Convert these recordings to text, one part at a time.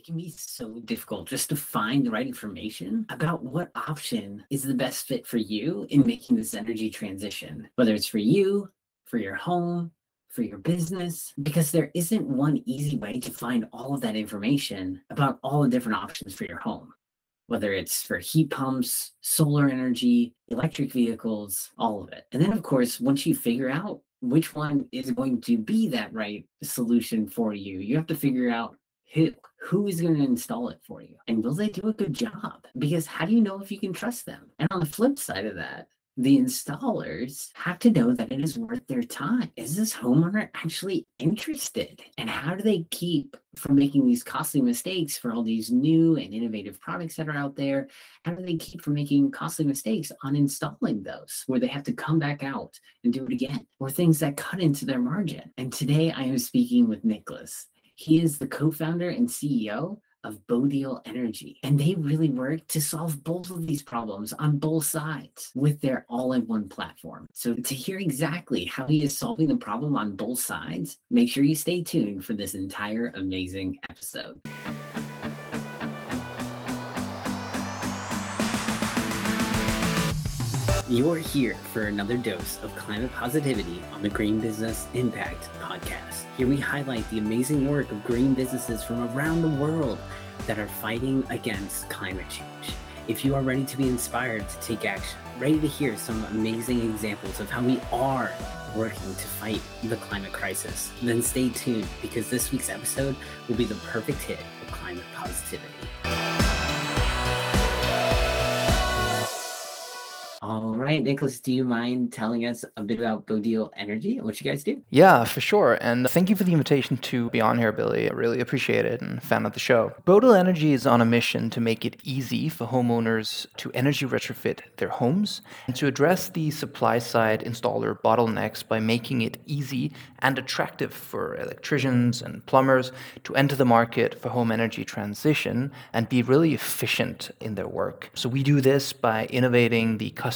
it can be so difficult just to find the right information about what option is the best fit for you in making this energy transition, whether it's for you, for your home, for your business, because there isn't one easy way to find all of that information about all the different options for your home, whether it's for heat pumps, solar energy, electric vehicles, all of it. And then, of course, once you figure out which one is going to be that right solution for you, you have to figure out who who is going to install it for you and will they do a good job because how do you know if you can trust them and on the flip side of that the installers have to know that it is worth their time. Is this homeowner actually interested? And how do they keep from making these costly mistakes for all these new and innovative products that are out there? How do they keep from making costly mistakes on installing those where they have to come back out and do it again or things that cut into their margin? And today I am speaking with Nicholas. He is the co founder and CEO of Bodil Energy. And they really work to solve both of these problems on both sides with their all in one platform. So, to hear exactly how he is solving the problem on both sides, make sure you stay tuned for this entire amazing episode. You're here for another dose of climate positivity on the Green Business Impact Podcast. Here we highlight the amazing work of green businesses from around the world that are fighting against climate change. If you are ready to be inspired to take action, ready to hear some amazing examples of how we are working to fight the climate crisis, then stay tuned because this week's episode will be the perfect hit of climate positivity. All right, Nicholas, do you mind telling us a bit about Bodil Energy and what you guys do? Yeah, for sure. And thank you for the invitation to be on here, Billy. I really appreciate it and fan of the show. Bodil Energy is on a mission to make it easy for homeowners to energy retrofit their homes and to address the supply side installer bottlenecks by making it easy and attractive for electricians and plumbers to enter the market for home energy transition and be really efficient in their work. So we do this by innovating the customer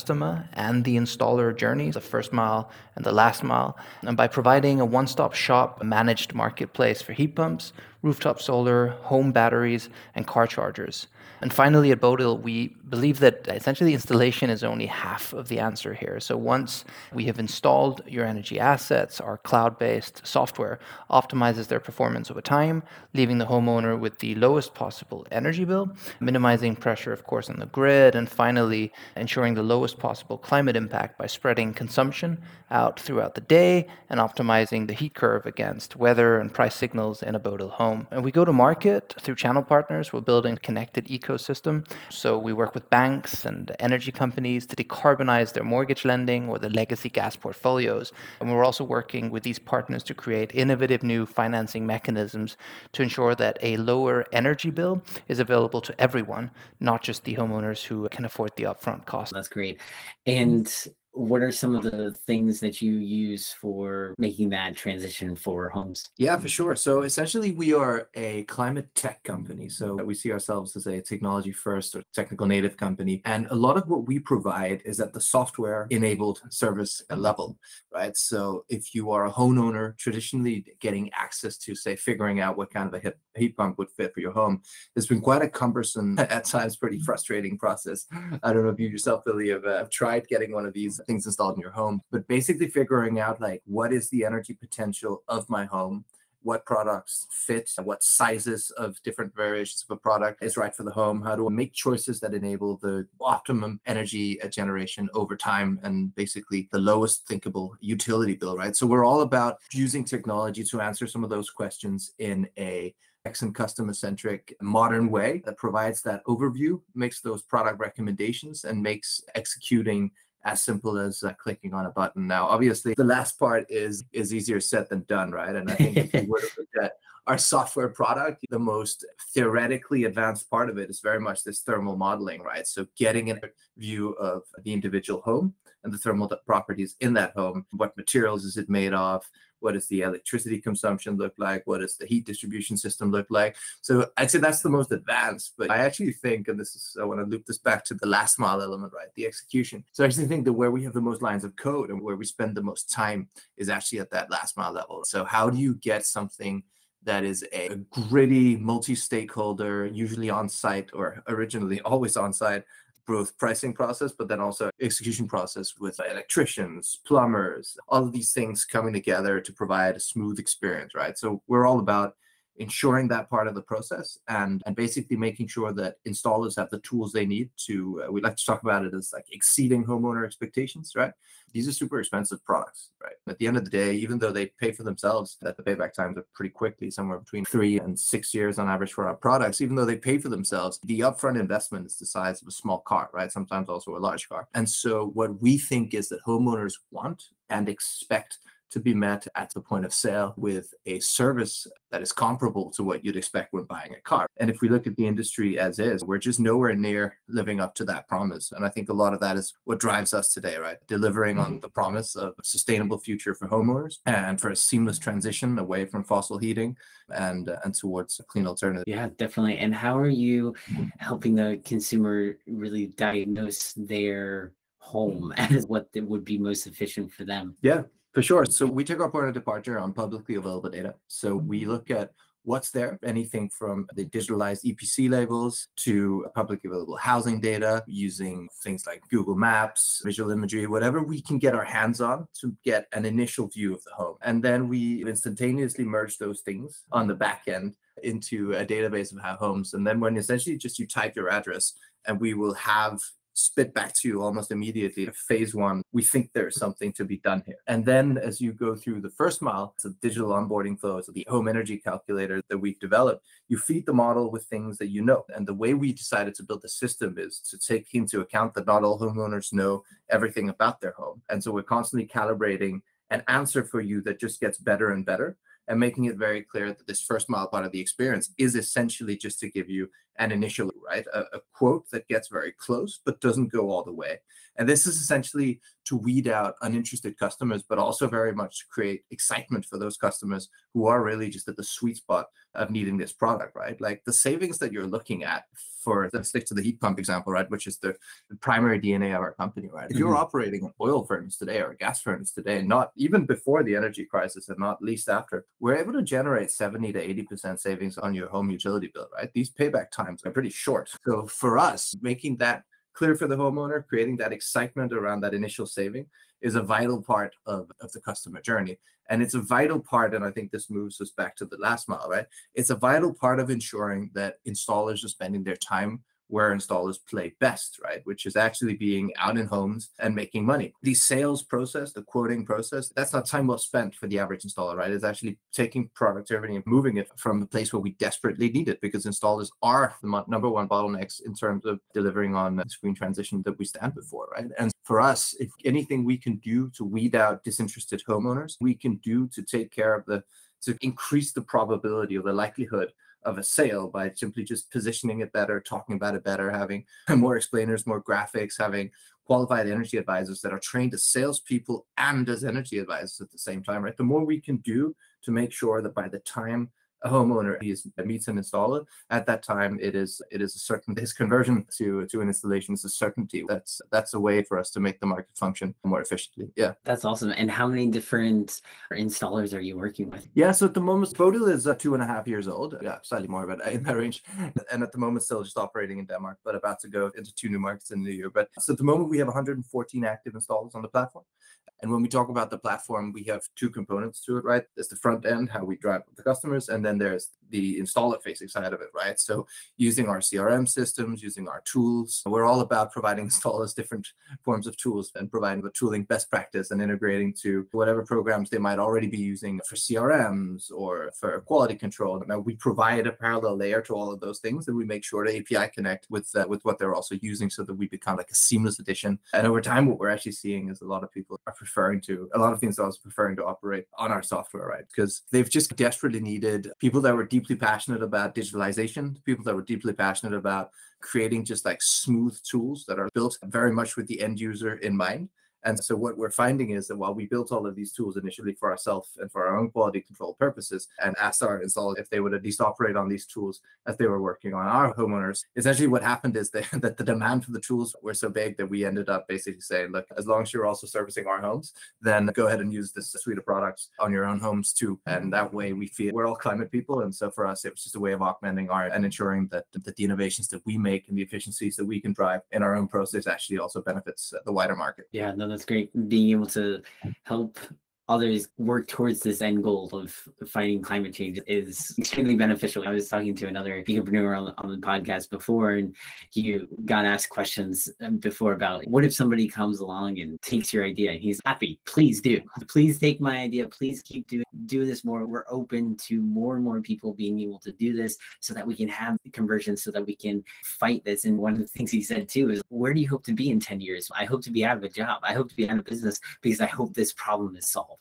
and the installer journeys, the first mile and the last mile, and by providing a one stop shop a managed marketplace for heat pumps, rooftop solar, home batteries, and car chargers. And finally, at Bodil, we believe that essentially installation is only half of the answer here. So once we have installed your energy assets, our cloud based software optimizes their performance over time, leaving the homeowner with the lowest possible energy bill, minimizing pressure, of course, on the grid, and finally ensuring the lowest possible climate impact by spreading consumption out throughout the day and optimizing the heat curve against weather and price signals in a Bodil home. And we go to market through channel partners. We're building connected ecosystem ecosystem. So we work with banks and energy companies to decarbonize their mortgage lending or the legacy gas portfolios. And we're also working with these partners to create innovative new financing mechanisms to ensure that a lower energy bill is available to everyone, not just the homeowners who can afford the upfront cost. That's great. And what are some of the things that you use for making that transition for homes? Yeah, for sure. So essentially, we are a climate tech company. So we see ourselves as a technology first or technical native company. And a lot of what we provide is at the software enabled service level, right? So if you are a homeowner, traditionally getting access to, say, figuring out what kind of a heat pump would fit for your home has been quite a cumbersome, at times pretty frustrating process. I don't know if you yourself, Billy, have, uh, have tried getting one of these things installed in your home, but basically figuring out like what is the energy potential of my home, what products fit, what sizes of different variations of a product is right for the home, how do to make choices that enable the optimum energy uh, generation over time and basically the lowest thinkable utility bill, right? So we're all about using technology to answer some of those questions in a and customer centric modern way that provides that overview, makes those product recommendations, and makes executing as simple as uh, clicking on a button. Now, obviously, the last part is is easier said than done, right? And I think if you were to look at our software product, the most theoretically advanced part of it is very much this thermal modeling, right? So getting a view of the individual home and the thermal properties in that home. What materials is it made of? What does the electricity consumption look like? What does the heat distribution system look like? So I'd say that's the most advanced. But I actually think, and this is, I want to loop this back to the last mile element, right? The execution. So I actually think that where we have the most lines of code and where we spend the most time is actually at that last mile level. So how do you get something that is a gritty multi-stakeholder usually on site or originally always on site both pricing process, but then also execution process with electricians, plumbers, all of these things coming together to provide a smooth experience, right? So we're all about ensuring that part of the process and, and basically making sure that installers have the tools they need to, uh, we like to talk about it as like exceeding homeowner expectations, right? These are super expensive products, right? At the end of the day, even though they pay for themselves, that the payback times are pretty quickly, somewhere between three and six years on average for our products, even though they pay for themselves, the upfront investment is the size of a small car, right? Sometimes also a large car. And so what we think is that homeowners want and expect to be met at the point of sale with a service that is comparable to what you'd expect when buying a car. And if we look at the industry as is, we're just nowhere near living up to that promise. And I think a lot of that is what drives us today, right? Delivering on mm-hmm. the promise of a sustainable future for homeowners and for a seamless transition away from fossil heating and uh, and towards a clean alternative. Yeah, definitely. And how are you helping the consumer really diagnose their home as what would be most efficient for them? Yeah, for sure. So we took our point of departure on publicly available data. So we look at what's there, anything from the digitalized EPC labels to publicly available housing data using things like Google Maps, visual imagery, whatever we can get our hands on to get an initial view of the home. And then we instantaneously merge those things on the back end into a database of how homes. And then when essentially just you type your address and we will have spit back to you almost immediately. Phase one, we think there's something to be done here. And then as you go through the first mile, it's a digital onboarding flow, so the home energy calculator that we've developed, you feed the model with things that you know. And the way we decided to build the system is to take into account that not all homeowners know everything about their home. And so we're constantly calibrating an answer for you that just gets better and better and making it very clear that this first mile part of the experience is essentially just to give you an initially, right a, a, quote that gets very close but doesn't go all the way. And this is essentially to weed out uninterested customers but also very much to create excitement for those customers who are really just at the sweet spot of needing this product right? Like the savings that you're looking at for let's stick to the heat pump example right which is the, the primary dna of our company right? If you're mm-hmm. operating an oil furnace today or a gas furnace today not even before the energy crisis and not least after we're able to generate 70 to 80 percent savings on your home utility bill right? These payback times times are pretty short. So for us, making that clear for the homeowner, creating that excitement around that initial saving is a vital part of, of the customer journey. And it's a vital part, and I think this moves us back to the last mile, right? It's a vital part of ensuring that installers are spending their time where installers play best, right? Which is actually being out in homes and making money. The sales process, the quoting process, that's not time well spent for the average installer, right? It's actually taking productivity and moving it from the place where we desperately need it because installers are the number one bottlenecks in terms of delivering on the screen transition that we stand before, right? And for us, if anything we can do to weed out disinterested homeowners, we can do to take care of the to increase the probability or the likelihood of a sale by simply just positioning it better, talking about it better, having more explainers, more graphics, having qualified energy advisors that are trained as salespeople and as energy advisors at the same time, right? The more we can do to make sure that by the time a homeowner is, meets an installer, at that time it is it is a certain his conversion to to an installation is a certainty. That's that's a way for us to make the market function more efficiently. Yeah, that's awesome. And how many different installers are you working with? Yeah, so at the moment, Bodil is uh, two and a half years old. Yeah, slightly more, but in that range. And at the moment, still just operating in Denmark, but about to go into two new markets in the new year. But so at the moment, we have 114 active installers on the platform. And when we talk about the platform, we have two components to it, right? There's the front end, how we drive the customers, and then there's the installer facing side of it, right? So using our CRM systems, using our tools, we're all about providing installers different forms of tools and providing the tooling best practice and integrating to whatever programs they might already be using for CRMs or for quality control. Now we provide a parallel layer to all of those things and we make sure to API connect with uh, with what they're also using so that we become like a seamless addition. And over time, what we're actually seeing is a lot of people are preferring to, a lot of things I was preferring to operate on our software, right? Because they've just desperately needed people that were deeply passionate about digitalization, people that were deeply passionate about creating just like smooth tools that are built very much with the end user in mind And so what we're finding is that while we built all of these tools initially for ourselves and for our own quality control purposes, and asked our installers if they would at least operate on these tools as they were working on our homeowners, essentially what happened is that, that the demand for the tools were so big that we ended up basically saying, look, as long as you're also servicing our homes, then go ahead and use this suite of products on your own homes too. And that way we feel we're all climate people. And so for us, it was just a way of augmenting our and ensuring that, that the innovations that we make and the efficiencies that we can drive in our own process actually also benefits the wider market. Yeah, no, that's great. Being able to help others work towards this end goal of fighting climate change is extremely beneficial. I was talking to another entrepreneur on, on the podcast before, and you got asked questions um, before about what if somebody comes along and takes your idea? He's happy. Please do. Please take my idea. Please keep doing do this more. We're open to more and more people being able to do this so that we can have conversions, so that we can fight this. And one of the things he said too is, where do you hope to be in 10 years? I hope to be out of a job. I hope to be out of business because I hope this problem is solved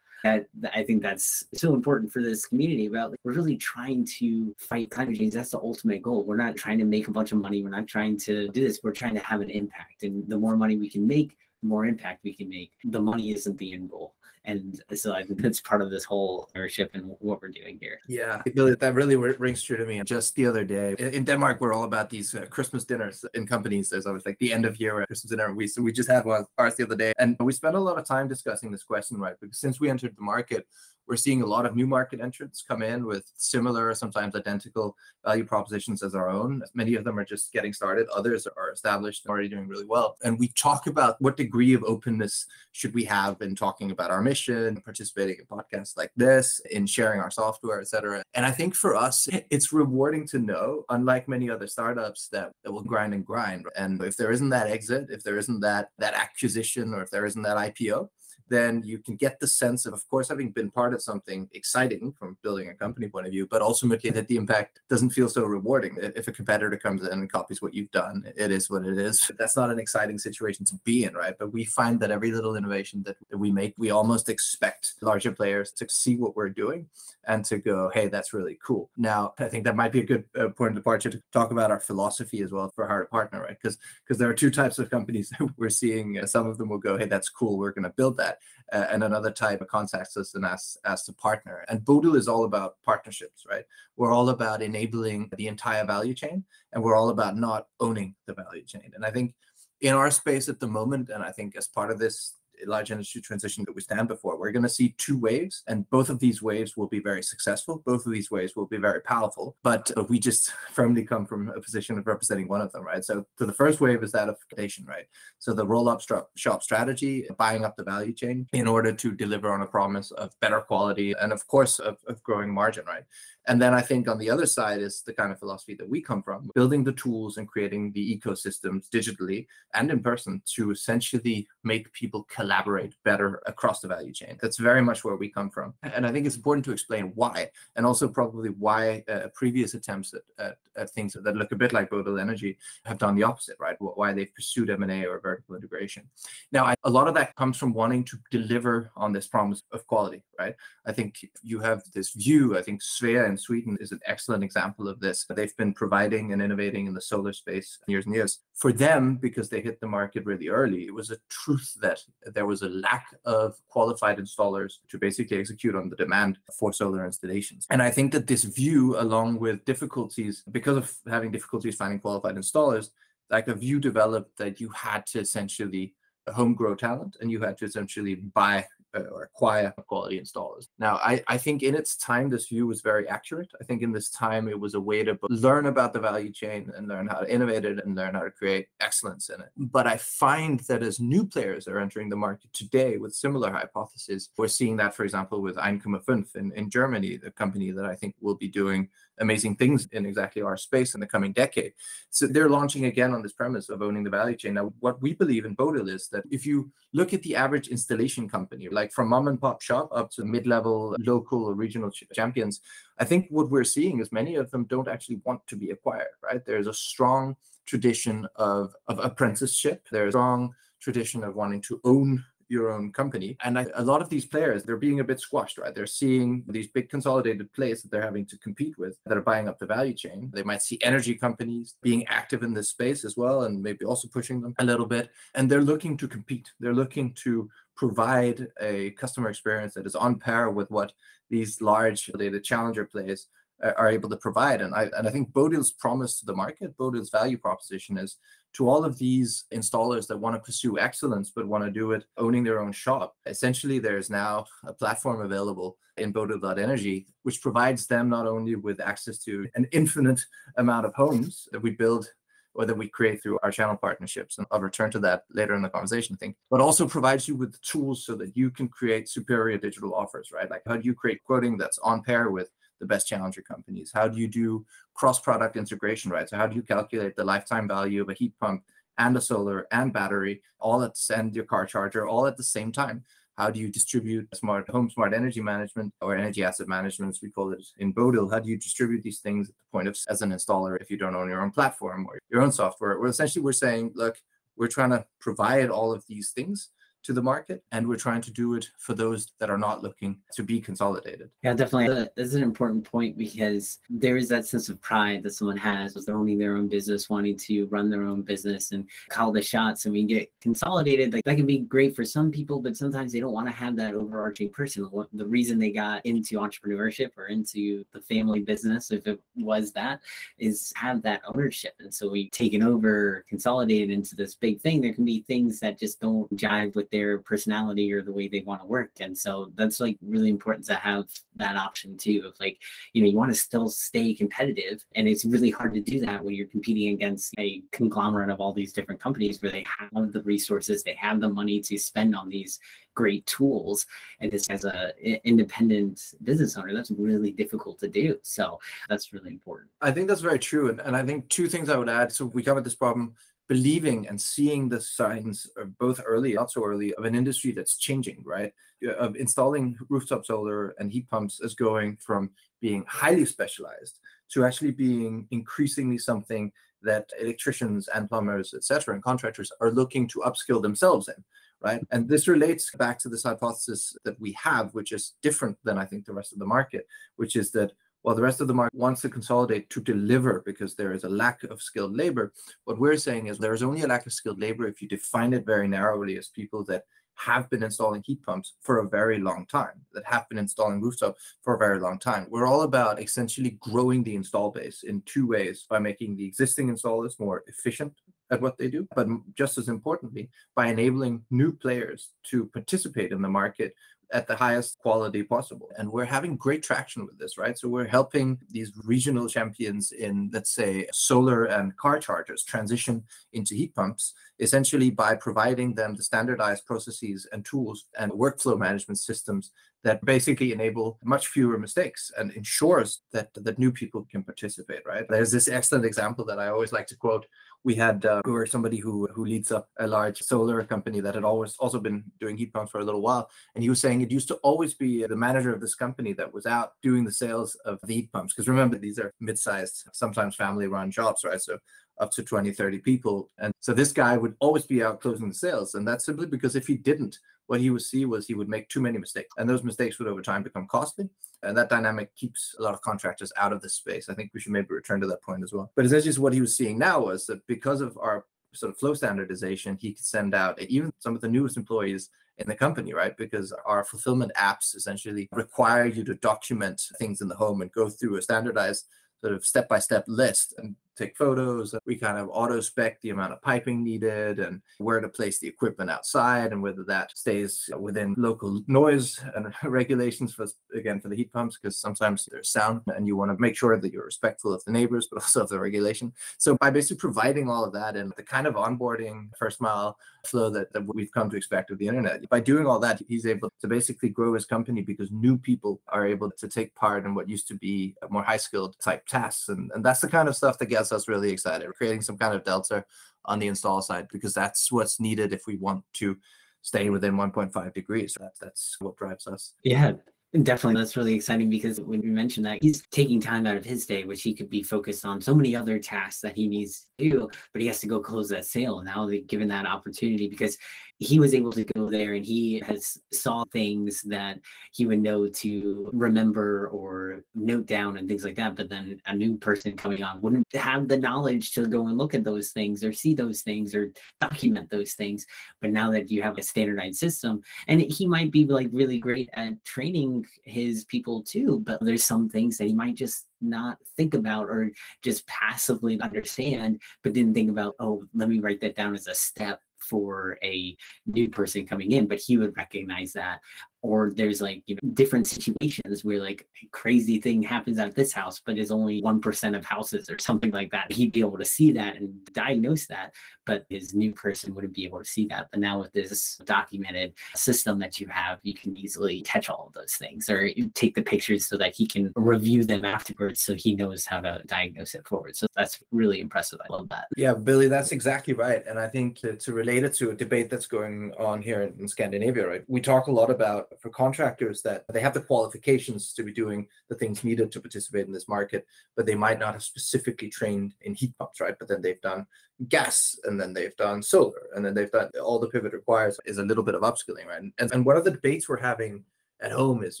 that I think that's so important for this community about like, we're really trying to fight climate change. That's the ultimate goal. We're not trying to make a bunch of money. We're not trying to do this. We're trying to have an impact. And the more money we can make, the more impact we can make. The money isn't the end goal. And so I think that's part of this whole ownership and what we're doing here. Yeah, that really rings true to me. Just the other day in Denmark, we're all about these uh, Christmas dinners in companies. There's always like the end of year Christmas dinner. We so we just had one ours the other day, and we spent a lot of time discussing this question, right? Because since we entered the market, we're seeing a lot of new market entrants come in with similar, sometimes identical value propositions as our own. Many of them are just getting started, others are established already doing really well. And we talk about what degree of openness should we have in talking about our mission, participating in podcasts like this, in sharing our software, etc. And I think for us, it's rewarding to know, unlike many other startups that, that will grind and grind. And if there isn't that exit, if there isn't that that acquisition, or if there isn't that IPO, then you can get the sense of, of course, having been part of something exciting from building a company point of view, but ultimately that the impact doesn't feel so rewarding. If a competitor comes in and copies what you've done, it is what it is. That's not an exciting situation to be in, right? But we find that every little innovation that we make, we almost expect larger players to see what we're doing and to go, hey, that's really cool. Now, I think that might be a good uh, point of departure to talk about our philosophy as well for how to partner, right? Because because there are two types of companies that we're seeing. Uh, some of them will go, hey, that's cool, we're going to build that and another type of contacts us and asks as to partner. And Bodil is all about partnerships, right? We're all about enabling the entire value chain, and we're all about not owning the value chain. And I think in our space at the moment, and I think as part of this large industry transition that we stand before. We're going to see two waves, and both of these waves will be very successful. Both of these waves will be very powerful, but uh, we just firmly come from a position of representing one of them, right? So, so the first wave is that of foundation, right? So the roll-up shop strategy, buying up the value chain in order to deliver on a promise of better quality and, of course, of, of growing margin, right? And then I think on the other side is the kind of philosophy that we come from, building the tools and creating the ecosystems digitally and in person to essentially make people collaborate better across the value chain. That's very much where we come from. And I think it's important to explain why, and also probably why uh, previous attempts at, at, at, things that look a bit like Bodil Energy have done the opposite, right? Why they've pursued M&A or vertical integration. Now, I, a lot of that comes from wanting to deliver on this promise of quality, right? I think you have this view, I think Svea Sweden is an excellent example of this. They've been providing and innovating in the solar space years and years. For them, because they hit the market really early, it was a truth that there was a lack of qualified installers to basically execute on the demand for solar installations. And I think that this view, along with difficulties, because of having difficulties finding qualified installers, like a view developed that you had to essentially home grow talent and you had to essentially buy Uh, or acquire quality installers. Now, I, I think in its time, this view was very accurate. I think in this time, it was a way to learn about the value chain and learn how to innovate it and learn how to create excellence in it. But I find that as new players are entering the market today with similar hypotheses, we're seeing that, for example, with 1,5 in, in Germany, the company that I think will be doing amazing things in exactly our space in the coming decade. So they're launching again on this premise of owning the value chain. Now, what we believe in Bodil is that if you look at the average installation company, like from mom and pop shop up to mid-level local or regional ch- champions, I think what we're seeing is many of them don't actually want to be acquired, right? There's a strong tradition of, of apprenticeship. There's a strong tradition of wanting to own your own company. And I, a lot of these players, they're being a bit squashed, right? They're seeing these big consolidated players that they're having to compete with that are buying up the value chain. They might see energy companies being active in this space as well, and maybe also pushing them a little bit. And they're looking to compete. They're looking to provide a customer experience that is on par with what these large the challenger players are able to provide. And I and I think Bodil's promise to the market, Bodil's value proposition is to all of these installers that want to pursue excellence but want to do it owning their own shop. Essentially, there's now a platform available in Bodil.energy, which provides them not only with access to an infinite amount of homes that we build or that we create through our channel partnerships. And I'll return to that later in the conversation, I think, but also provides you with tools so that you can create superior digital offers, right? Like how do you create quoting that's on pair with the best challenger companies? How do you do cross product integration, right? So how do you calculate the lifetime value of a heat pump and a solar and battery all at the and your car charger all at the same time? How do you distribute smart home smart energy management or energy asset management, as we call it in Bodil? How do you distribute these things at the point of as an installer if you don't own your own platform or your own software? Well, essentially, we're saying, look, we're trying to provide all of these things to the market and we're trying to do it for those that are not looking to be consolidated. Yeah definitely. Uh, that's an important point because there is that sense of pride that someone has with owning their own business wanting to run their own business and call the shots and we get consolidated. Like that can be great for some people but sometimes they don't want to have that overarching person. The reason they got into entrepreneurship or into the family business if it was that is have that ownership. And so we taken over consolidated into this big thing. There can be things that just don't jive with their personality or the way they want to work. And so that's like really important to have that option too of like, you know, you want to still stay competitive. And it's really hard to do that when you're competing against a conglomerate of all these different companies where they have the resources, they have the money to spend on these great tools. And this as a independent business owner, that's really difficult to do. So that's really important. I think that's very true. And, and I think two things I would add. So we covered this problem believing and seeing the signs of both early, not so early, of an industry that's changing, right? Uh, of installing rooftop solar and heat pumps is going from being highly specialized to actually being increasingly something that electricians and plumbers, et cetera, and contractors are looking to upskill themselves in, right? And this relates back to this hypothesis that we have, which is different than I think the rest of the market, which is that while the rest of the market wants to consolidate to deliver because there is a lack of skilled labor, what we're saying is there is only a lack of skilled labor if you define it very narrowly as people that have been installing heat pumps for a very long time, that have been installing rooftop for a very long time. We're all about essentially growing the install base in two ways by making the existing installers more efficient at what they do, but just as importantly, by enabling new players to participate in the market at the highest quality possible. And we're having great traction with this, right? So we're helping these regional champions in, let's say, solar and car chargers transition into heat pumps, essentially by providing them the standardized processes and tools and workflow management systems that basically enable much fewer mistakes and ensures that that new people can participate right there's this excellent example that i always like to quote we had uh, who somebody who who leads up a large solar company that had always also been doing heat pumps for a little while. And he was saying it used to always be the manager of this company that was out doing the sales of the heat pumps. Because remember these are mid-sized sometimes family run jobs right? So up to 20 30 people. And so this guy would always be out closing the sales. And that's simply because if he didn't what he would see was he would make too many mistakes and those mistakes would over time become costly and that dynamic keeps a lot of contractors out of this space i think we should maybe return to that point as well but essentially what he was seeing now was that because of our sort of flow standardization he could send out even some of the newest employees in the company, right? Because our fulfillment apps essentially require you to document things in the home and go through a standardized sort of step by step list. And take photos. We kind of auto spec the amount of piping needed and where to place the equipment outside and whether that stays within local noise and regulations for again for the heat pumps because sometimes there's sound and you want to make sure that you're respectful of the neighbors but also of the regulation. So by basically providing all of that and the kind of onboarding first mile flow that, that we've come to expect of the internet, by doing all that, he's able to basically grow his company because new people are able to take part in what used to be more high skilled type tasks. And, and that's the kind of stuff that gets us really excited. We're creating some kind of delta on the install side because that's what's needed if we want to stay within 1.5 degrees. That, that's what drives us. Yeah, Definitely. That's really exciting because when you mentioned that, he's taking time out of his day, which he could be focused on so many other tasks that he needs do, but he has to go close that sale. Now they're given that opportunity because he was able to go there and he has saw things that he would know to remember or note down and things like that. But then a new person coming on wouldn't have the knowledge to go and look at those things or see those things or document those things. But now that you have a standardized system, and he might be like really great at training his people too, but there's some things that he might just not think about or just passively understand, but didn't think about, oh, let me write that down as a step for a new person coming in, but he would recognize that. Or there's like, you know, different situations where like a crazy thing happens at this house, but is only 1% of houses or something like that. He'd be able to see that and diagnose that, but his new person wouldn't be able to see that. But now with this documented system that you have, you can easily catch all of those things or take the pictures so that he can review them afterwards so he knows how to diagnose it forward. So that's really impressive. I love that. Yeah, Billy, that's exactly right. And I think to relate related to a debate that's going on here in, Scandinavia, right? We talk a lot about for contractors that they have the qualifications to be doing the things needed to participate in this market, but they might not have specifically trained in heat pumps, right? But then they've done gas and then they've done solar and then they've done all the pivot requires is a little bit of upskilling, right? And, and one of the debates we're having at home is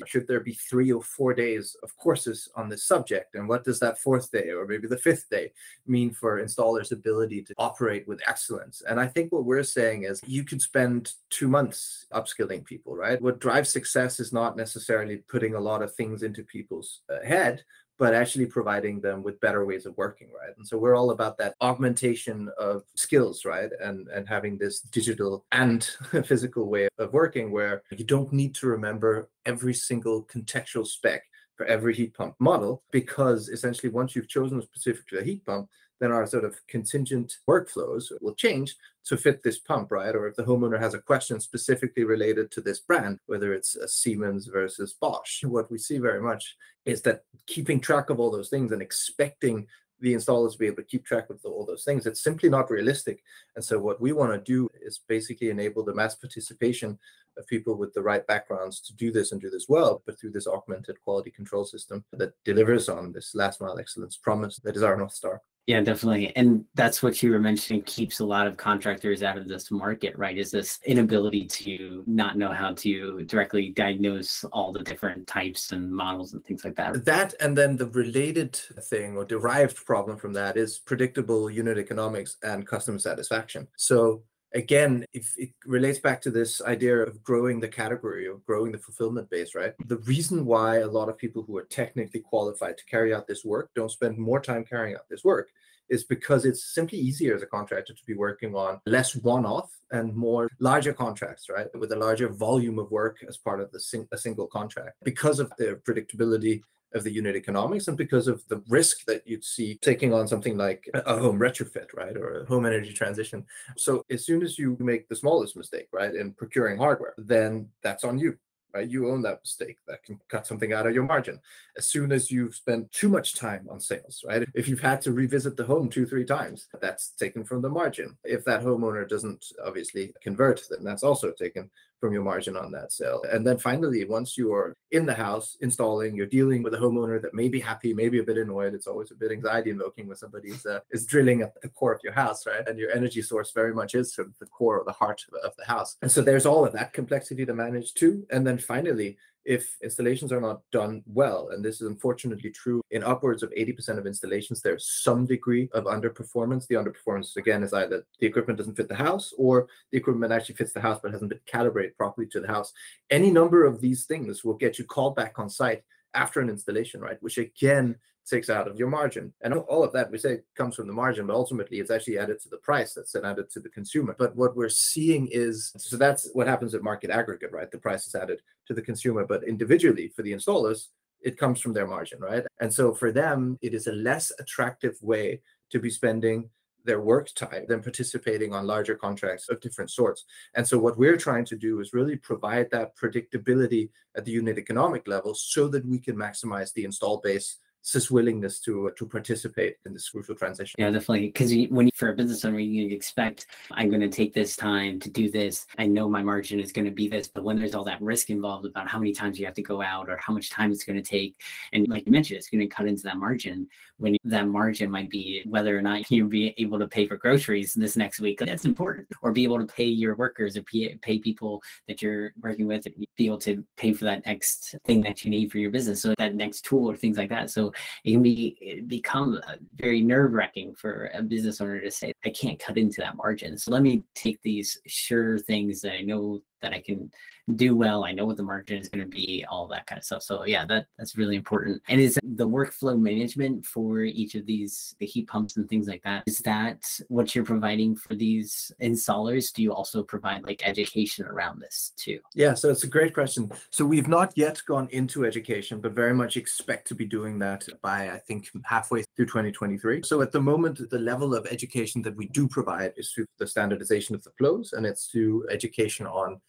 should there be three or four days of courses on this subject? And what does that fourth day or maybe the fifth day mean for installers ability to operate with excellence? And i think what we're saying is you could spend two months upskilling people right? What drives success is not necessarily putting a lot of things into people's uh, head but actually providing them with better ways of working, right? And so we're all about that augmentation of skills, right? And and having this digital and physical way of working where you don't need to remember every single contextual spec for every heat pump model because essentially once you've chosen a specific heat pump, then our sort of contingent workflows will change to fit this pump, right? Or if the homeowner has a question specifically related to this brand, whether it's a Siemens versus Bosch, what we see very much is that keeping track of all those things and expecting the installers to be able to keep track of all those things. It's simply not realistic. And so what we want to do is basically enable the mass participation of people with the right backgrounds to do this and do this well, but through this augmented quality control system that delivers on this last mile excellence promise that is our North Star. Yeah, definitely. And that's what you were mentioning keeps a lot of contractors out of this market, right? Is this inability to not know how to directly diagnose all the different types and models and things like that. That and then the related thing or derived problem from that is predictable unit economics and customer satisfaction. So again, if it relates back to this idea of growing the category or growing the fulfillment base, right? The reason why a lot of people who are technically qualified to carry out this work don't spend more time carrying out this work is because it's simply easier as a contractor to be working on less one-off and more larger contracts, right? With a larger volume of work as part of the sing- a single contract because of the predictability of the unit economics and because of the risk that you'd see taking on something like a home retrofit, right, or a home energy transition. So as soon as you make the smallest mistake, right, in procuring hardware, then that's on you right? You own that mistake that can cut something out of your margin. As soon as you've spent too much time on sales, right? If you've had to revisit the home two, three times, that's taken from the margin. If that homeowner doesn't obviously convert, then that's also taken from your margin on that sale. And then finally, once you are in the house installing, you're dealing with a homeowner that may be happy, maybe a bit annoyed. It's always a bit anxiety invoking when somebody uh, is drilling at the core of your house, right? And your energy source very much is sort of the core or the heart of the house. And so there's all of that complexity to manage too. And then finally, if installations are not done well, and this is unfortunately true in upwards of 80% of installations, there's some degree of underperformance. The underperformance, again, is either the equipment doesn't fit the house or the equipment actually fits the house but hasn't been calibrated properly to the house. Any number of these things will get you called back on site after an installation, right? Which again takes out of your margin. And all of that we say comes from the margin, but ultimately it's actually added to the price that's then added to the consumer. But what we're seeing is so that's what happens at market aggregate, right? The price is added to the consumer, but individually for the installers, it comes from their margin, right? And so for them, it is a less attractive way to be spending their work time than participating on larger contracts of different sorts. And so what we're trying to do is really provide that predictability at the unit economic level so that we can maximize the install base this willingness to uh, to participate in this crucial transition. Yeah, definitely. Because when you, for a business owner, you expect I'm going to take this time to do this. I know my margin is going to be this, but when there's all that risk involved about how many times you have to go out or how much time it's going to take, and like you mentioned, it's going to cut into that margin. When that margin might be whether or not you be able to pay for groceries this next week, that's important, or be able to pay your workers or pay, pay people that you're working with, be able to pay for that next thing that you need for your business, so that next tool or things like that. So it can be become very nerve wracking for a business owner to say, I can't cut into that margin. So let me take these sure things that I know that I can do well. I know what the margin is going to be, all that kind of stuff. So yeah, that that's really important. And is the workflow management for each of these the heat pumps and things like that? Is that what you're providing for these installers? Do you also provide like education around this too? Yeah, so it's a great question. So we've not yet gone into education, but very much expect to be doing that by I think halfway through 2023. So at the moment, the level of education that we do provide is through the standardization of the flows, and it's through education on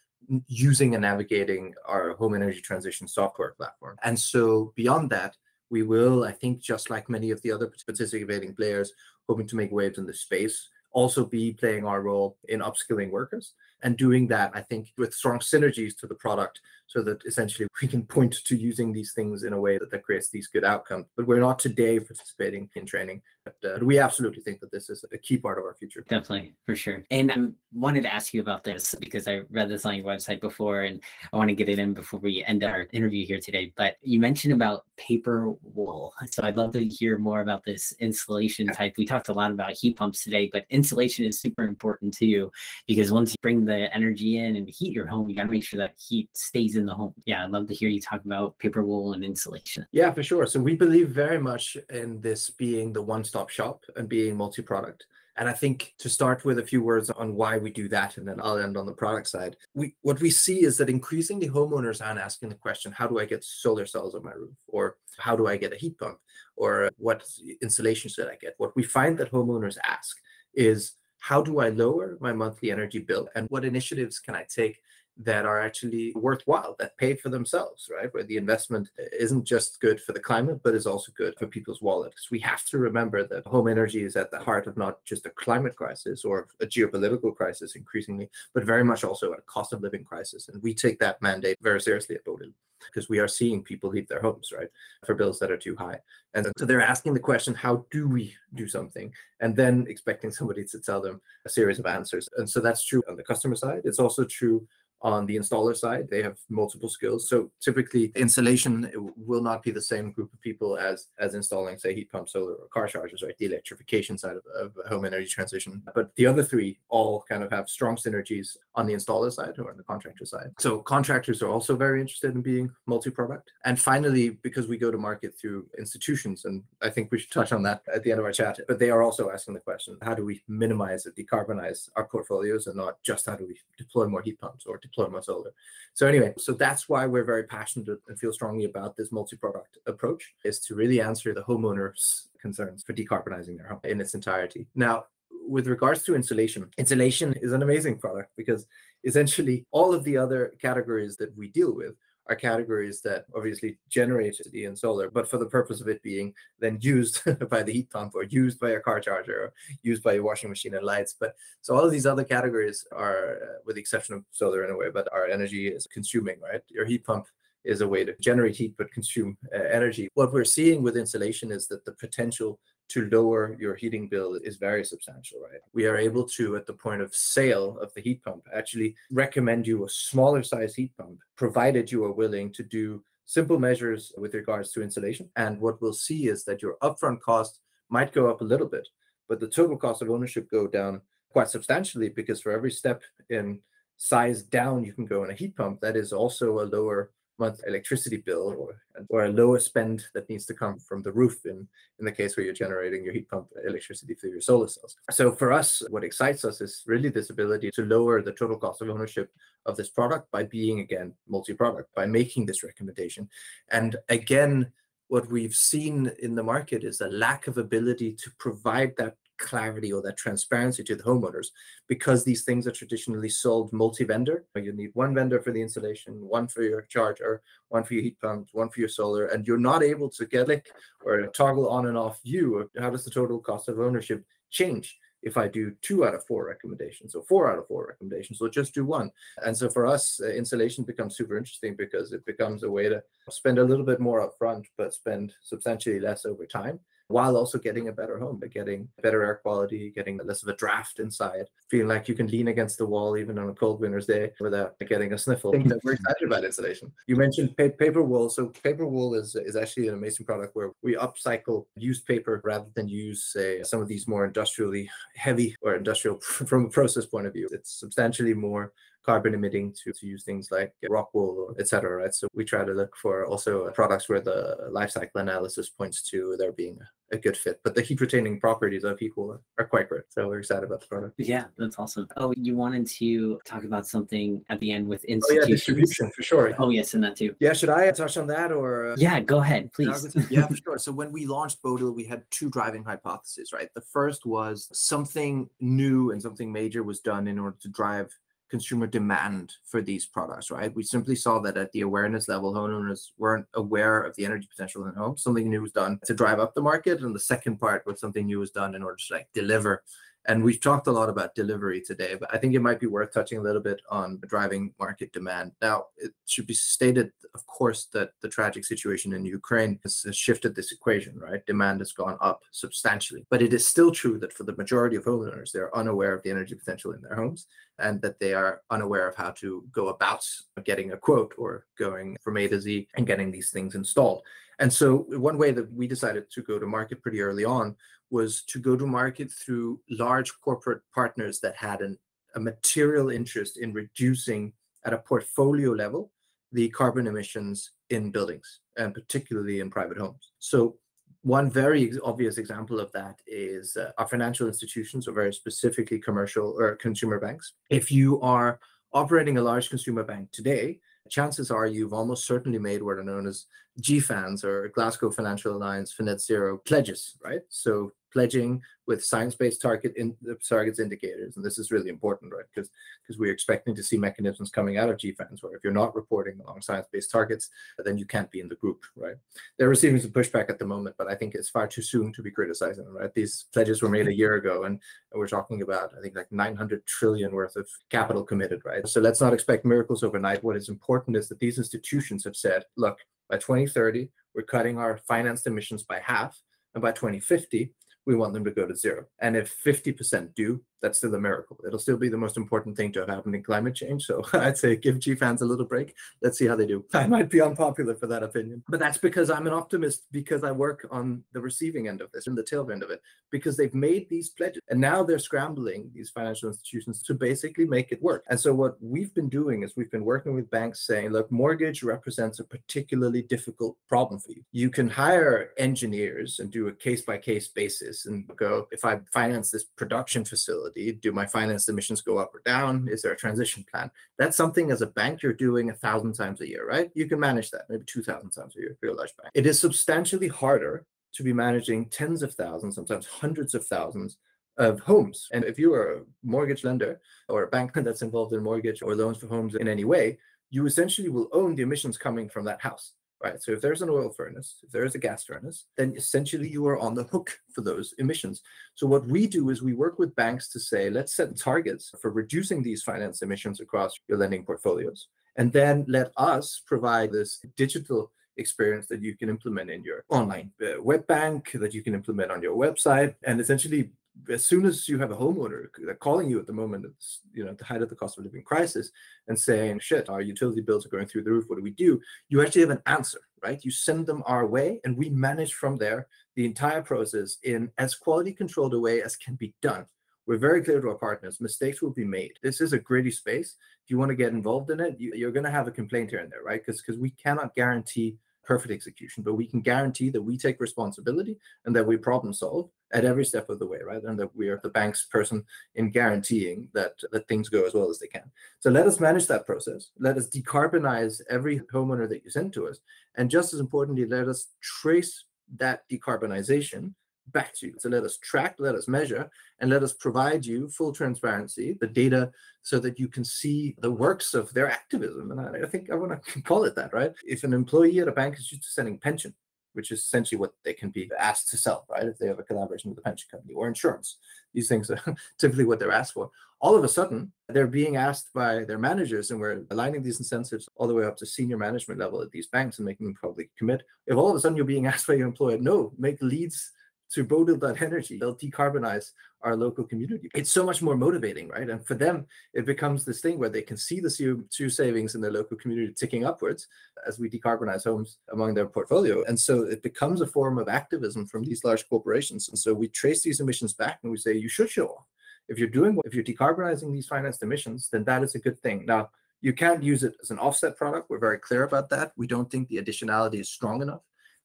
using and navigating our home energy transition software platform. And so beyond that, we will, I think, just like many of the other participating players, hoping to make waves in the space, also be playing our role in upskilling workers and doing that, I think, with strong synergies to the product so that essentially we can point to using these things in a way that, that creates these good outcomes. But we're not today participating in training. Uh, we absolutely think that this is a key part of our future. Definitely, for sure. And I wanted to ask you about this because I read this on your website before and I want to get it in before we end our interview here today. But you mentioned about paper wool. So I'd love to hear more about this insulation type. We talked a lot about heat pumps today, but insulation is super important too because once you bring the energy in and heat your home, you got to make sure that heat stays in the home. Yeah, I'd love to hear you talk about paper wool and insulation. Yeah, for sure. So we believe very much in this being the one-stop shop and being multi-product. And I think to start with a few words on why we do that, and then I'll end on the product side. We what we see is that increasingly homeowners aren't asking the question, how do I get solar cells on my roof? Or how do I get a heat pump? Or what insulation should I get? What we find that homeowners ask is how do I lower my monthly energy bill? And what initiatives can I take that are actually worthwhile, that pay for themselves, right? Where the investment isn't just good for the climate, but is also good for people's wallets. We have to remember that home energy is at the heart of not just a climate crisis or a geopolitical crisis increasingly, but very much also a cost of living crisis. And we take that mandate very seriously at Bodil because we are seeing people leave their homes, right, for bills that are too high. And so they're asking the question, how do we do something? And then expecting somebody to tell them a series of answers. And so that's true on the customer side. It's also true on the installer side, they have multiple skills. So typically, insulation will not be the same group of people as as installing, say, heat pumps, solar, or car chargers, right? The electrification side of, of home energy transition. But the other three all kind of have strong synergies on the installer side or on the contractor side. So contractors are also very interested in being multi-product. And finally, because we go to market through institutions, and I think we should touch on that at the end of our chat, but they are also asking the question, how do we minimize or decarbonize our portfolios and not just how do we deploy more heat pumps or more solar? So anyway, so that's why we're very passionate and feel strongly about this multi-product approach is to really answer the homeowners concerns for decarbonizing their home in its entirety. Now, with regards to insulation, insulation is an amazing product because essentially all of the other categories that we deal with are categories that obviously generate the in solar, but for the purpose of it being then used by the heat pump or used by a car charger or used by a washing machine and lights. But so all these other categories are, uh, with the exception of solar in a way, but our energy is consuming, right? Your heat pump is a way to generate heat but consume uh, energy. What we're seeing with insulation is that the potential to lower your heating bill is very substantial, right? We are able to, at the point of sale of the heat pump, actually recommend you a smaller size heat pump, provided you are willing to do simple measures with regards to insulation. And what we'll see is that your upfront cost might go up a little bit, but the total cost of ownership go down quite substantially because for every step in size down you can go in a heat pump, that is also a lower month electricity bill or or a lower spend that needs to come from the roof in in the case where you're generating your heat pump electricity through your solar cells. So for us, what excites us is really this ability to lower the total cost of ownership of this product by being again multi-product, by making this recommendation. And again, what we've seen in the market is a lack of ability to provide that clarity or that transparency to the homeowners because these things are traditionally sold multi-vendor. You need one vendor for the insulation, one for your charger, one for your heat pumps, one for your solar, and you're not able to get like or toggle on and off view. How does the total cost of ownership change? if I do two out of four recommendations or four out of four recommendations or just do one. And so for us, uh, insulation becomes super interesting because it becomes a way to spend a little bit more upfront, but spend substantially less over time while also getting a better home, but getting better air quality, getting less of a draft inside, feeling like you can lean against the wall even on a cold winter's day without getting a sniffle. We're excited about insulation. You mentioned pa- paper wool. So paper wool is, is actually an amazing product where we upcycle used paper rather than use say, some of these more industrially heavy or industrial from a process point of view. It's substantially more carbon emitting to, to use things like rock wool, etc. Right. So we try to look for also products where the life cycle analysis points to there being a good fit. But the heat retaining properties of heat wool are quite great. So we're excited about the product. Yeah, that's awesome. Oh, you wanted to talk about something at the end with institutions. Oh, yeah, distribution for sure. Oh, yes, and that too. Yeah, should I touch on that or? Uh... Yeah, go ahead, please. yeah, for sure. So when we launched Bodil, we had two driving hypotheses, right? The first was something new and something major was done in order to drive consumer demand for these products, right? We simply saw that at the awareness level, homeowners weren't aware of the energy potential in home. Something new was done to drive up the market. And the second part was something new was done in order to like deliver and we've talked a lot about delivery today, but I think it might be worth touching a little bit on driving market demand. Now, it should be stated, of course, that the tragic situation in Ukraine has, shifted this equation, right? Demand has gone up substantially. But it is still true that for the majority of homeowners, they're unaware of the energy potential in their homes and that they are unaware of how to go about getting a quote or going from A to Z and getting these things installed. And so, one way that we decided to go to market pretty early on was to go to market through large corporate partners that had an, a material interest in reducing at a portfolio level the carbon emissions in buildings and particularly in private homes. So one very obvious example of that is uh, our financial institutions, or very specifically commercial or consumer banks. If you are operating a large consumer bank today, chances are you've almost certainly made what are known as GFANZ or Glasgow Financial Alliance for Net Zero pledges, right? So pledging with science-based target in targets indicators, and this is really important, right? Because because we're expecting to see mechanisms coming out of GFANZ where if you're not reporting along science-based targets, then you can't be in the group, right? They're receiving some pushback at the moment, but I think it's far too soon to be criticizing right? These pledges were made a year ago, and, and we're talking about I think like 900 trillion worth of capital committed, right? So let's not expect miracles overnight. What is important is that these institutions have said, look, by 2030, we're cutting our financed emissions by half, and by 2050 we want them to go to zero. And if 50% do, that's still a miracle. It'll still be the most important thing to have happened in climate change. So I'd say give GFANZ a little break. Let's see how they do. I might be unpopular for that opinion, but that's because I'm an optimist because I work on the receiving end of this and the tail end of it because they've made these pledges and now they're scrambling these financial institutions to basically make it work. And so what we've been doing is we've been working with banks saying, look, mortgage represents a particularly difficult problem for you. You can hire engineers and do a case by case basis and go, if I finance this production facility, do my finance emissions go up or down? Is there a transition plan? That's something as a bank you're doing a thousand times a year, right? You can manage that, maybe 2,000 times a year for your large bank. It is substantially harder to be managing tens of thousands, sometimes hundreds of thousands of homes. And if you are a mortgage lender or a bank that's involved in mortgage or loans for homes in any way, you essentially will own the emissions coming from that house right? So if there's an oil furnace, if there is a gas furnace, then essentially you are on the hook for those emissions. So what we do is we work with banks to say, let's set targets for reducing these finance emissions across your lending portfolios. And then let us provide this digital experience that you can implement in your online uh, web bank, that you can implement on your website, and essentially as soon as you have a homeowner calling you at the moment, you know at the height of the cost of living crisis, and saying, "Shit, our utility bills are going through the roof. What do we do?" You actually have an answer, right? You send them our way, and we manage from there the entire process in as quality controlled a way as can be done. We're very clear to our partners. Mistakes will be made. This is a gritty space. If you want to get involved in it, you, are going to have a complaint here and there, right? Because because we cannot guarantee perfect execution, but we can guarantee that we take responsibility and that we problem solve at every step of the way, right? And that we are the bank's person in guaranteeing that that things go as well as they can. So let us manage that process. Let us decarbonize every homeowner that you send to us, and just as importantly, let us trace that decarbonization back to you. So let us track, let us measure, and let us provide you full transparency, the data, so that you can see the works of their activism. And I, I think I want to call it that, right? If an employee at a bank is to sending pension, which is essentially what they can be asked to sell, right? If they have a collaboration with a pension company or insurance, these things are typically what they're asked for. All of a sudden, they're being asked by their managers, and we're aligning these incentives all the way up to senior management level at these banks and making them probably commit. If all of a sudden you're being asked by your employer, no, make leads to Bodil.energy, they'll decarbonize our local community. It's so much more motivating, right? And for them, it becomes this thing where they can see the CO2 savings in their local community ticking upwards as we decarbonize homes among their portfolio. And so it becomes a form of activism from these large corporations. And so we trace these emissions back and we say, you should show off. If you're doing, if you're decarbonizing these financed emissions, then that is a good thing. Now, you can't use it as an offset product. We're very clear about that. We don't think the additionality is strong enough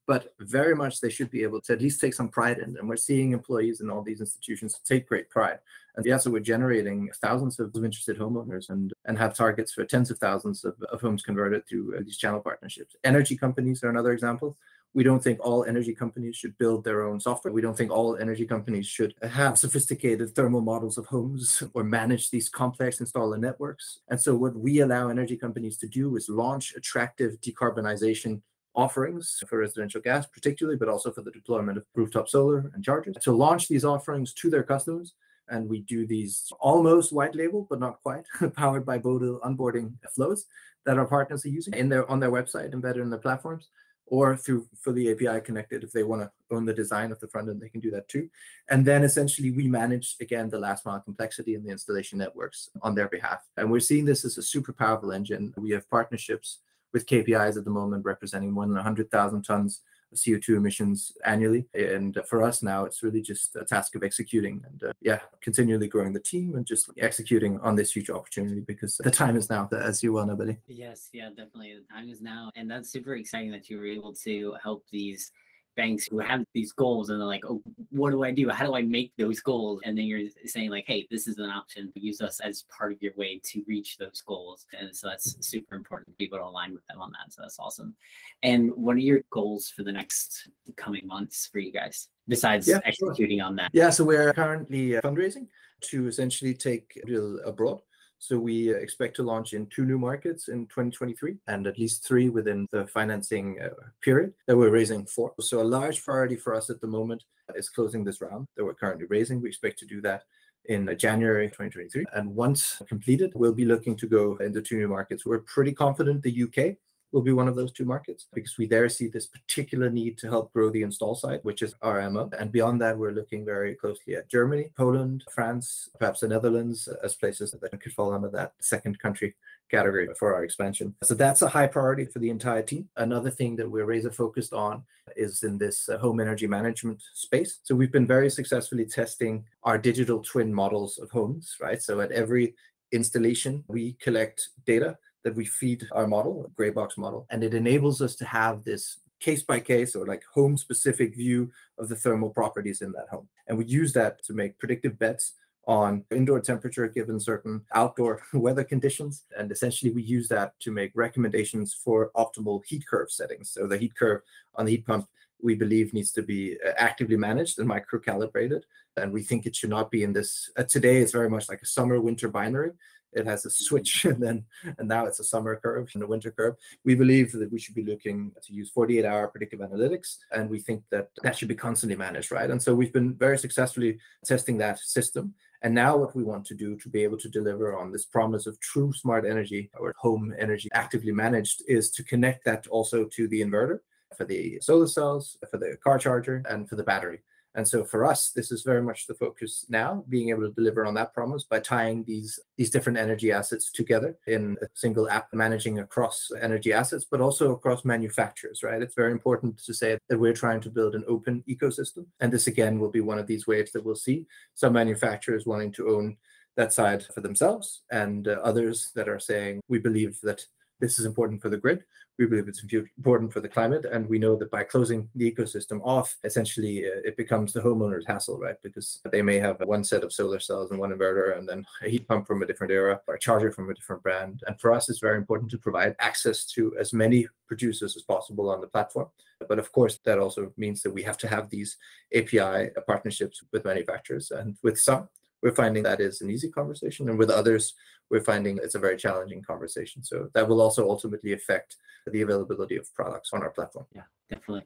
but very much they should be able to at least take some pride in. And we're seeing employees in all these institutions take great pride. And yeah, so we're generating thousands of interested homeowners and, and have targets for tens of thousands of, of homes converted through uh, these channel partnerships. Energy companies are another example. We don't think all energy companies should build their own software. We don't think all energy companies should have sophisticated thermal models of homes or manage these complex installer networks. And so, what we allow energy companies to do is launch attractive decarbonization offerings for residential gas, particularly, but also for the deployment of rooftop solar and chargers to launch these offerings to their customers. And we do these almost white label, but not quite, powered by Bodil onboarding flows that our partners are using in their on their website, embedded in their platforms, or through fully API connected. If they want to own the design of the front end, they can do that too. And then essentially we manage again the last mile complexity and the installation networks on their behalf. And we're seeing this as a super powerful engine. We have partnerships with KPIs at the moment representing more than 100,000 tons of CO2 emissions annually. And for us now, it's really just a task of executing and, uh, yeah, continually growing the team and just executing on this huge opportunity because the time is now, that as you well know, Billy. Yes, yeah, definitely. The time is now. And that's super exciting that you were able to help these banks who have these goals and they're like, oh, what do I do? How do I make those goals? And then you're saying like, hey, this is an option. Use us as part of your way to reach those goals. And so that's super important to be able to align with them on that. So that's awesome. And what are your goals for the next coming months for you guys besides yeah, executing sure. on that? Yeah, so we're currently uh, fundraising to essentially take abroad. So we expect to launch in two new markets in 2023 and at least three within the financing uh, period that we're raising for. So a large priority for us at the moment is closing this round that we're currently raising. We expect to do that in January 2023. And once completed, we'll be looking to go into two new markets. We're pretty confident the UK will be one of those two markets because we there see this particular need to help grow the install side, which is our MO. And beyond that, we're looking very closely at Germany, Poland, France, perhaps the Netherlands as places that could fall under that second country category for our expansion. So that's a high priority for the entire team. Another thing that we're razor focused on is in this uh, home energy management space. So we've been very successfully testing our digital twin models of homes, right? So at every installation, we collect data that we feed our model, a gray box model, and it enables us to have this case by case or like home specific view of the thermal properties in that home. And we use that to make predictive bets on indoor temperature given certain outdoor weather conditions. And essentially, we use that to make recommendations for optimal heat curve settings. So the heat curve on the heat pump we believe needs to be uh, actively managed and micro calibrated. And we think it should not be in this. Uh, today, it's very much like a summer winter binary it has a switch and then and now it's a summer curve and a winter curve. We believe that we should be looking to use 48 hour predictive analytics and we think that that should be constantly managed right? And so we've been very successfully testing that system. And now what we want to do to be able to deliver on this promise of true smart energy or home energy actively managed is to connect that also to the inverter for the solar cells for the car charger and for the battery and so for us, this is very much the focus now, being able to deliver on that promise by tying these these different energy assets together in a single app, managing across energy assets, but also across manufacturers, right? It's very important to say that we're trying to build an open ecosystem. And this again will be one of these waves that we'll see some manufacturers wanting to own that side for themselves and uh, others that are saying we believe that this is important for the grid. We believe it's important for the climate. And we know that by closing the ecosystem off, essentially uh, it becomes the homeowner's hassle, right? Because they may have one set of solar cells and one inverter and then a heat pump from a different era or a charger from a different brand. And for us, it's very important to provide access to as many producers as possible on the platform. But of course, that also means that we have to have these API partnerships with manufacturers. And with some, we're finding that is an easy conversation. And with others, we're finding it's a very challenging conversation. So that will also ultimately affect the availability of products on our platform. Yeah, definitely.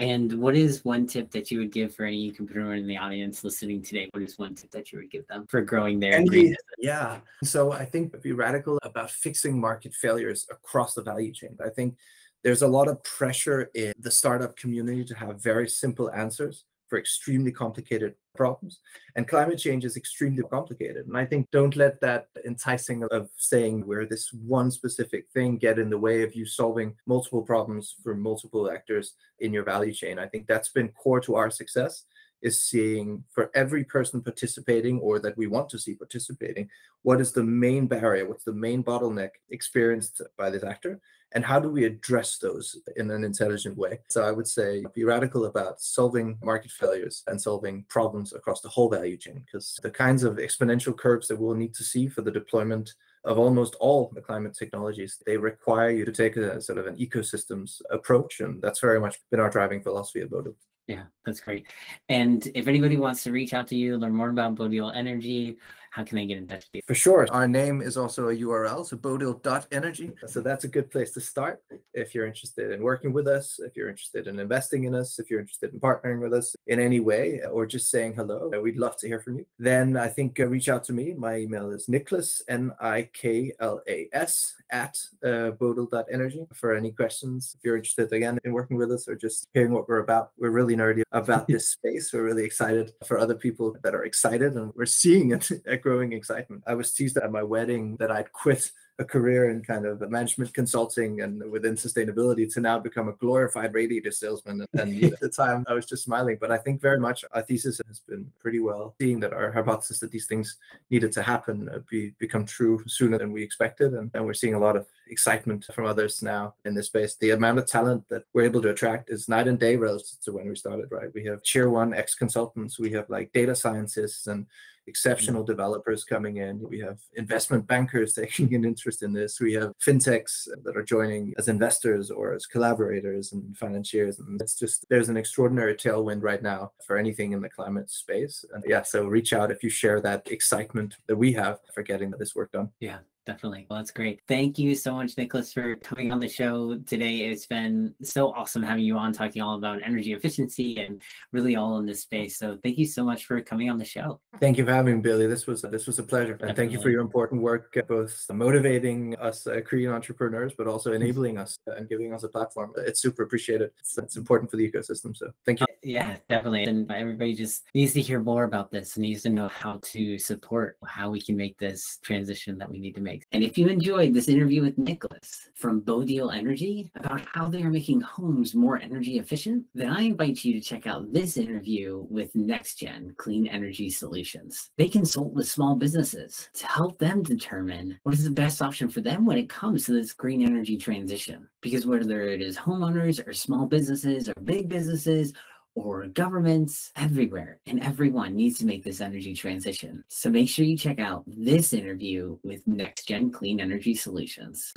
And what is one tip that you would give for any entrepreneur in the audience listening today? What is one tip that you would give them for growing their green Yeah. So I think be radical about fixing market failures across the value chain. I think there's a lot of pressure in the startup community to have very simple answers for extremely complicated problems. And climate change is extremely complicated. And I think don't let that enticing of saying we're this one specific thing get in the way of you solving multiple problems for multiple actors in your value chain. I think that's been core to our success is seeing for every person participating or that we want to see participating, what is the main barrier, what's the main bottleneck experienced by this actor, and how do we address those in an intelligent way? So I would say be radical about solving market failures and solving problems across the whole value chain, because the kinds of exponential curves that we'll need to see for the deployment of almost all the climate technologies, they require you to take a sort of an ecosystems approach. And that's very much been our driving philosophy at Bodil. Yeah, that's great. And if anybody wants to reach out to you, learn more about Bodil Energy, how can they get in touch with you? For sure. Our name is also a URL, so bodil.energy. So that's a good place to start if you're interested in working with us, if you're interested in investing in us, if you're interested in partnering with us in any way, or just saying hello. We'd love to hear from you. Then I think uh, reach out to me. My email is Niklas, N I K L A S, at uh, bodil.energy for any questions. If you're interested again in working with us or just hearing what we're about, we're really nerdy about this space. We're really excited for other people that are excited and we're seeing it growing excitement. I was teased at my wedding that I'd quit a career in kind of management consulting and within sustainability to now become a glorified radiator salesman. And at the time, I was just smiling. But I think very much our thesis has been pretty well seeing that our hypothesis that these things needed to happen uh, be, become true sooner than we expected. And, and we're seeing a lot of excitement from others now in this space. The amount of talent that we're able to attract is night and day relative to when we started, right? We have tier one ex consultants, we have like data scientists and exceptional mm-hmm. developers coming in. We have investment bankers taking an interest in this. We have fintechs that are joining as investors or as collaborators and financiers. And it's just, there's an extraordinary tailwind right now for anything in the climate space. And yeah, so reach out if you share that excitement that we have for getting this work done. Yeah, definitely. Well, that's great. Thank you so much, Nicholas, for coming on the show today. It's been so awesome having you on talking all about energy efficiency and really all in this space. So thank you so much for coming on the show. Thank you for having me, Billy. This was this was a pleasure. Definitely. And thank you for your important work, both motivating us uh, Korean entrepreneurs, but also enabling us and giving us a platform. It's super appreciated. It's, it's important for the ecosystem. So thank you. Uh, yeah, definitely. And everybody just needs to hear more about this and needs to know how to support how we can make this transition that we need to make and if you enjoyed this interview with Nicholas from Bodil Energy about how they are making homes more energy efficient, then I invite you to check out this interview with NextGen Clean Energy Solutions. They consult with small businesses to help them determine what is the best option for them when it comes to this green energy transition. Because whether it is homeowners or small businesses or big businesses or governments everywhere and everyone needs to make this energy transition. So make sure you check out this interview with Next Gen Clean Energy Solutions.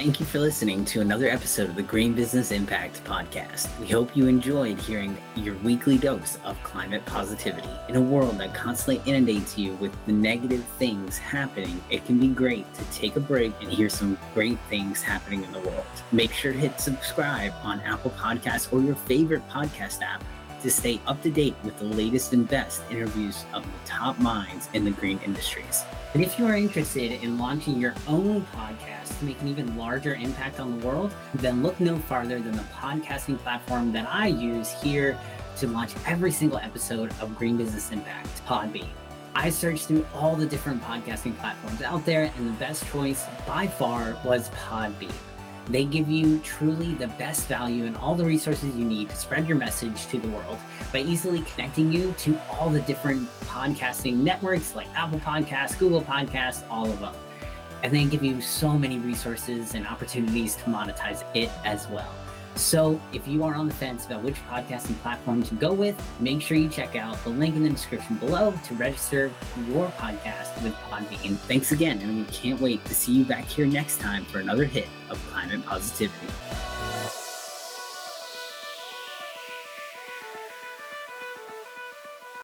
Thank you for listening to another episode of the Green Business Impact Podcast. We hope you enjoyed hearing your weekly dose of climate positivity. In a world that constantly inundates you with the negative things happening, it can be great to take a break and hear some great things happening in the world. Make sure to hit subscribe on Apple Podcasts or your favorite podcast app to stay up to date with the latest and best interviews of the top minds in the green industries. And if you are interested in launching your own podcast, to make an even larger impact on the world, then look no farther than the podcasting platform that I use here to launch every single episode of Green Business Impact, Podbean. I searched through all the different podcasting platforms out there, and the best choice by far was Podbean. They give you truly the best value and all the resources you need to spread your message to the world by easily connecting you to all the different podcasting networks like Apple Podcasts, Google Podcasts, all of them. And they give you so many resources and opportunities to monetize it as well. So if you are on the fence about which podcasting platform to go with, make sure you check out the link in the description below to register your podcast with Podbean. Thanks again, and we can't wait to see you back here next time for another hit of Climate Positivity.